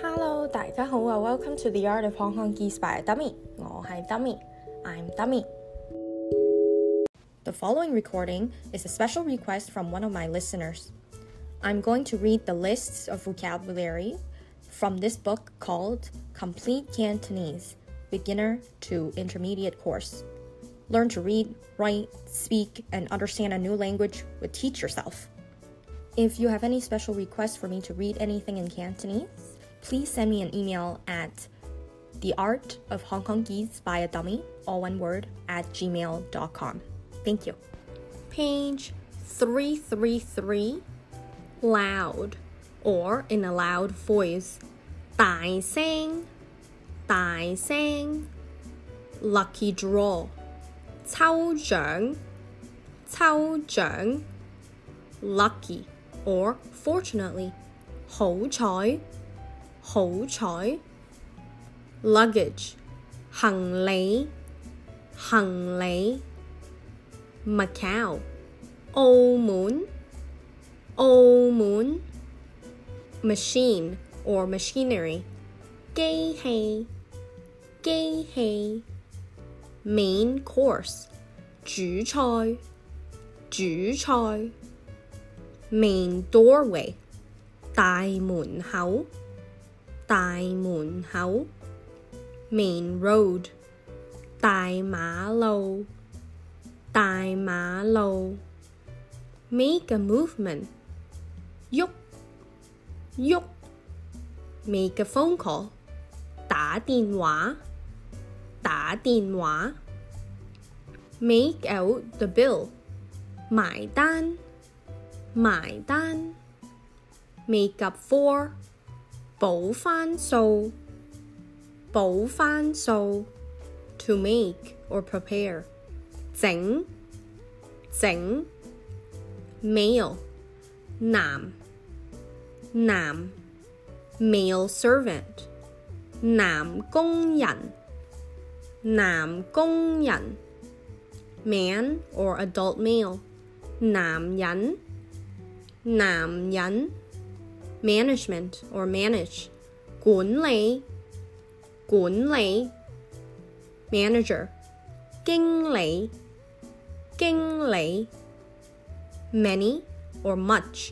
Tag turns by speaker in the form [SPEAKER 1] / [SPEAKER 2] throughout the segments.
[SPEAKER 1] Hello，大家好啊！Welcome to the Art of Hong Kongese by Dummy。我係 Dummy，I'm Dummy。The following recording is a special request from one of my listeners. I'm going to read the lists of vocabulary from this book called Complete Cantonese Beginner to Intermediate Course. Learn to read, write, speak, and understand a new language with Teach Yourself. If you have any special requests for me to read anything in Cantonese, please send me an email at the art of Hong Kongese by a dummy, all one word, at gmail.com. Thank you. Page 333 Loud or in a loud voice. 大聲,大聲. Lucky draw. 抽獎,抽獎. Lucky or fortunately. 好彩 好彩 Luggage 行李行李 Macau 澳门澳门 Machine or machinery 机器机器 Main course 主菜主菜 Main doorway 大门口 大门口 Main road 大马路大马路 Make a movement 喐喐 Make a phone call 打电话打电话 Make out the bill 埋单埋单 Make up for 补返数补返数 To make or prepare 整整 Male 男男 Male servant 男工人男工人 Man or adult male 男人男人 Management or manage 管理管理 Manager 经理经理 Many or much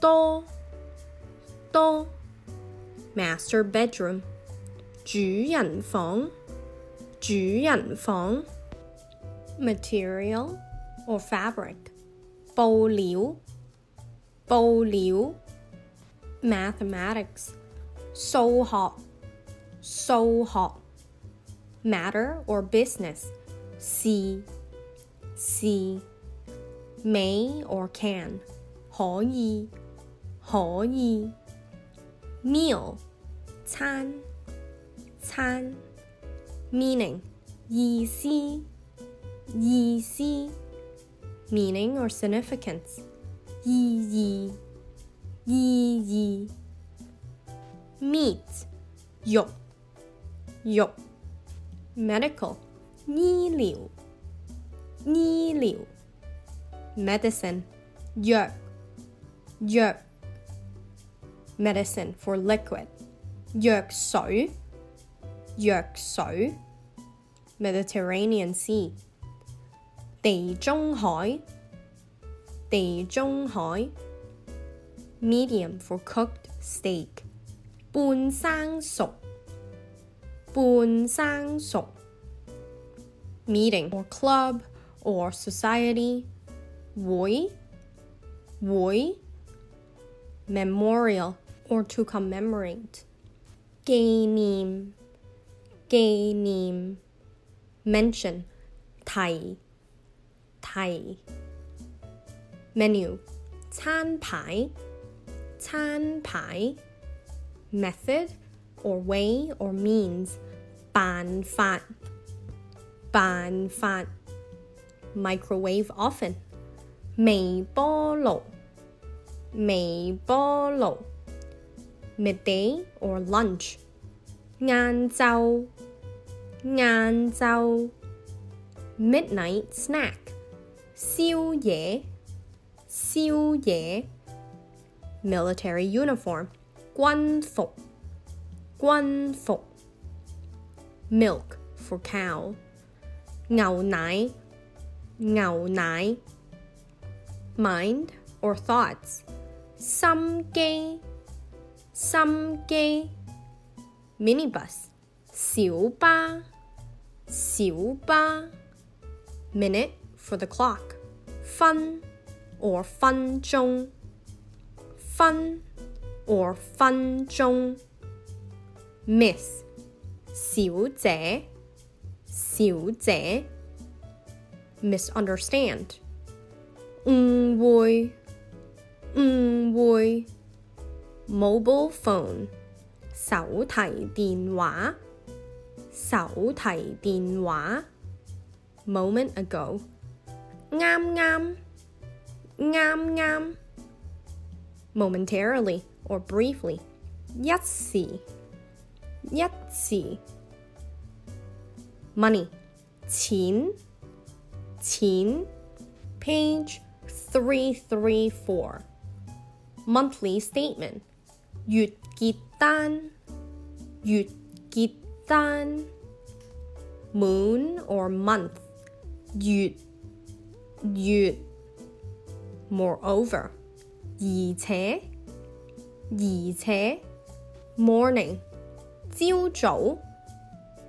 [SPEAKER 1] 多多 Master bedroom 主人房主人房 Material or fabric 布料布料 Mathematics 数学数学 Matter or business 事事 May or can 可以可以 Meal 餐餐 Meaning 意思意思 Meaning or significance 意义 意义 Meat 肉肉 Medical 医疗医疗 Medicine 药药 Medicine for liquid 药水药水 Mediterranean Sea 地中海地中海 Medium for cooked steak 半生熟半生熟 Meeting or club or society 会会 Memorial or to commemorate 纪念纪念 mention 提提 menu 餐牌 餐牌 method or way or means 办法办法 microwave oven 微波炉微波炉 midday or lunch 晏昼晏昼 midnight snack 宵夜宵夜 military uniform 军服 军服，milk for cow，牛奶牛奶，mind or thoughts，心机心机，minibus 小巴小巴，minute for the clock，分 or 分钟 分 or 分鐘，miss 小姐小姐，misunderstand 誤會誤會，mobile phone 手提電話手提電話，moment ago 啱啱啱啱 momentarily or briefly. Yatsi. Yatsi. Money. Qin. Qin. Page 334. Monthly statement. Yut gitan. Yut gitan. Moon or month. Yut. Yut. Moreover. 而且而且，morning 朝早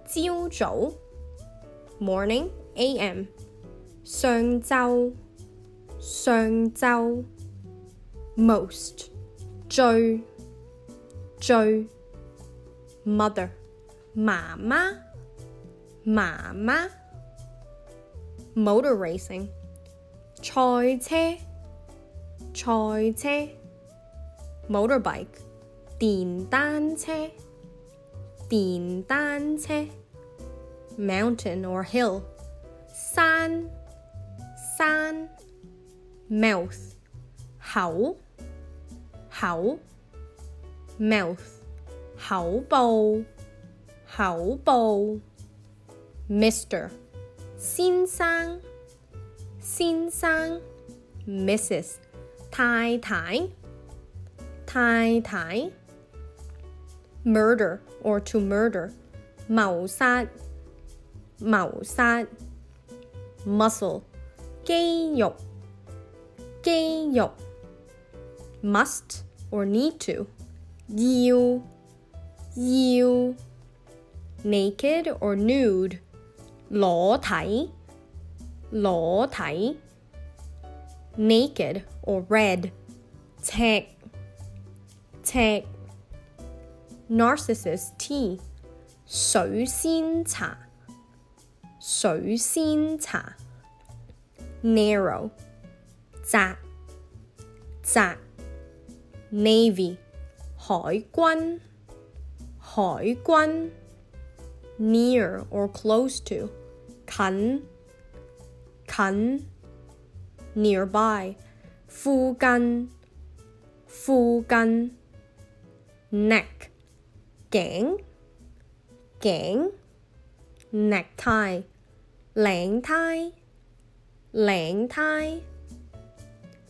[SPEAKER 1] 朝早，morning a.m. 上晝上晝，most 最最，mother 媽媽媽媽，motor racing 賽車赛车，motorbike 电单车电单车，mountain or hill 山山，mouth 口口，mouth 口部口部，Mr 先生先生，Mrs 太太太太，murder or to murder 谋杀谋杀，muscle 肌肉肌肉，must or need to 要要，naked or nude 裸体裸体 ，naked or red 赤赤，narcissus tea 水仙茶水仙茶，narrow 窄窄，navy 海军海军，near or close to 近近 ，nearby 附近附近，neck 颈颈，necktie 领呔领呔，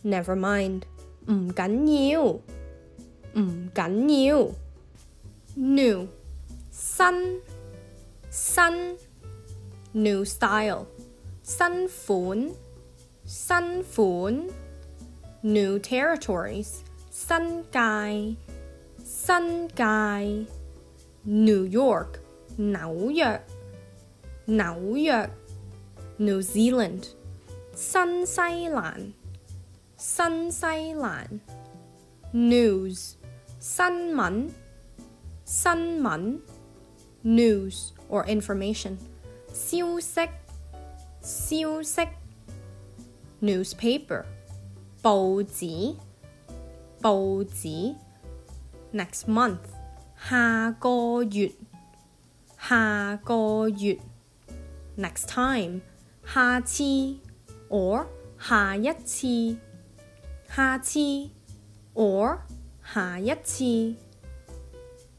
[SPEAKER 1] never mind 唔紧要唔紧要，new 新新，new style 新款 新款，new territories 新界新界，New York 紐約紐約，New Zealand 新西蘭新西蘭，news 新聞新聞，news or information 消息消息 ，newspaper 报纸报纸，next month 下个月下个月，next time 下次 or 下一次下次 or 下一次，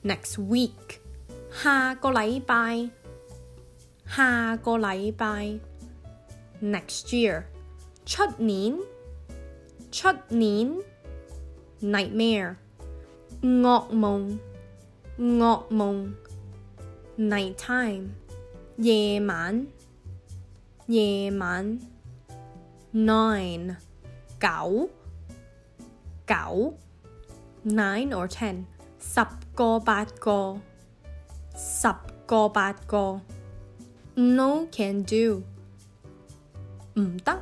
[SPEAKER 1] next week 下个礼拜下个礼拜，next year 出年出年，nightmare 噩夢噩夢，nighttime，夜晚，夜晚，nine，九，九，nine or ten，十個八個，十個八個，no can do，唔得，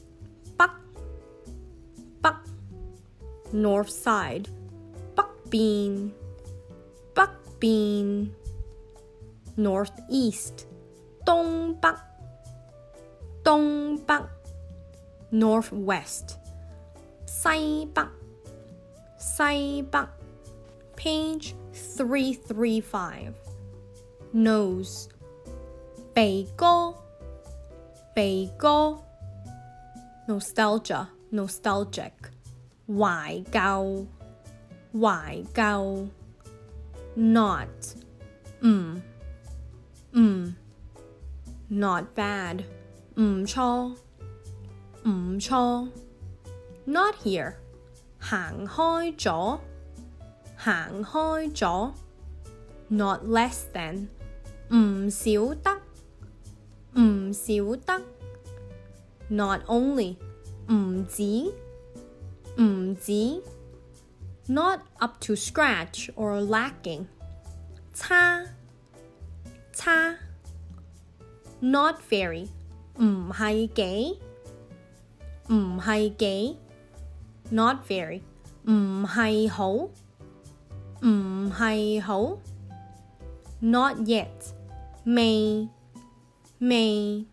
[SPEAKER 1] ，north side，北边。边 northeast 东北东北 northwest 西北西北 page three three five nose 鼻哥鼻哥 nostalgia nostalgic 怀旧怀旧 not 唔唔 not bad 唔错唔错 not here 行开咗行开咗 not less than 唔少得唔少得 not only 唔止 唔止 not up to scratch or lacking. 差差 not very 唔系几唔系几 not very 唔系好唔系好 not yet 未未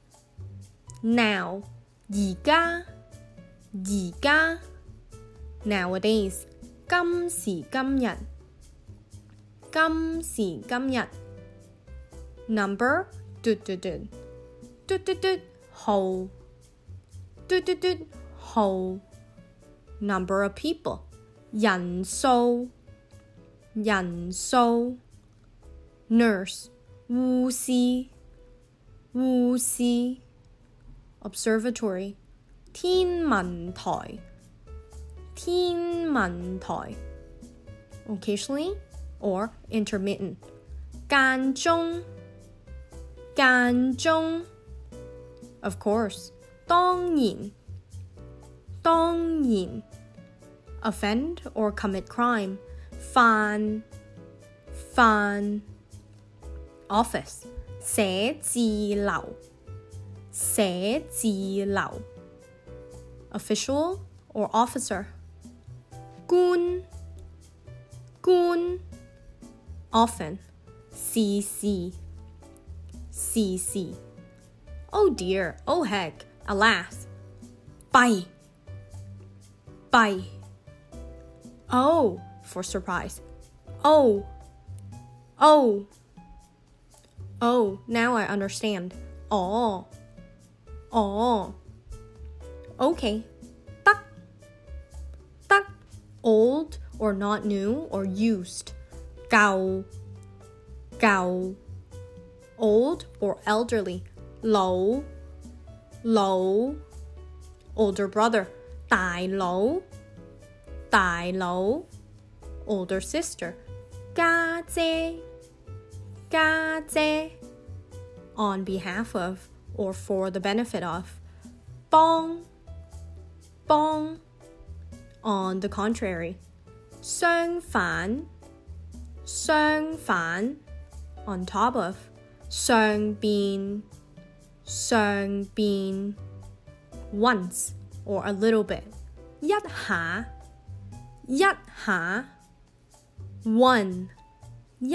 [SPEAKER 1] now 而家而家 nowadays 今时今日，今时今日，number 嘟嘟嘟嘟嘟嘟号，嘟嘟嘟号，number of people 人数人数，nurse 护士护士，observatory 天文台。 天文台，occasionally or intermittent，间中间中，of course，当然当然，offend or commit crime，犯犯，office，写字楼写字楼，official or officer。 kun. Kun. Often. Cc cc oh dear. Oh heck. Alas. Bye. Bye. Oh for surprise. Oh. Oh. Oh now i understand. Oh oh okay old or not new or used. Gao, gao, old or elderly. Low, low, older brother. Dai low, dai low, older sister. Ga zhe, ga zhe, on behalf of or for the benefit of. Bong, bong on the contrary，相反，相反，on top of，上边，上边，once or a little bit，一下，一下，one，一，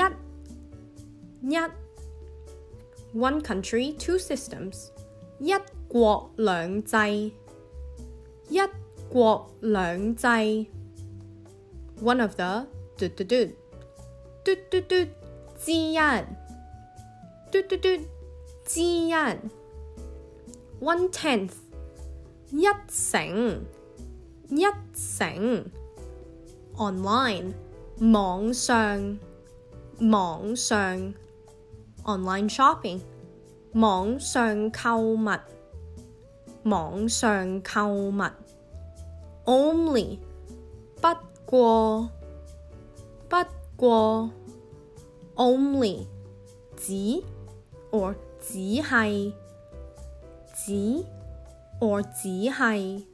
[SPEAKER 1] 一，one country two systems，一国两制，一。 國兩制，one of the 嘟嘟嘟嘟嘟嘟之一，嘟嘟嘟之一，one tenth 一成一成，online 網上網上 online shopping 網上購物網上購物 ，only 不过不过。only 只 or 只系只 or 只系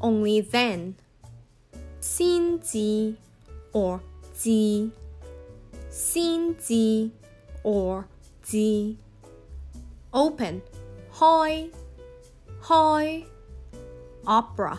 [SPEAKER 1] only then 先至 or 至先至 or 至 open 开开 opera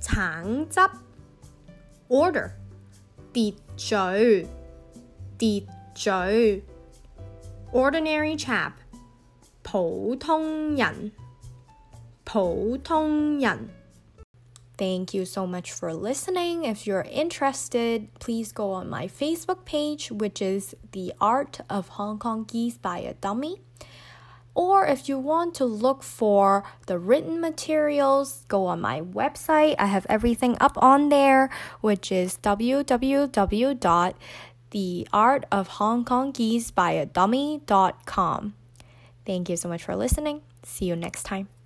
[SPEAKER 1] 橙汁，order 秩序。秩序，ordinary chap，普通人，普通人。Thank you so much for listening. If you're interested, please go on my Facebook page, which is The Art of Hong Kong Geese by a Dummy. Or if you want to look for the written materials, go on my website. I have everything up on there, which is www the art of Hong by a dummy.com. Thank you so much for listening. See you next time.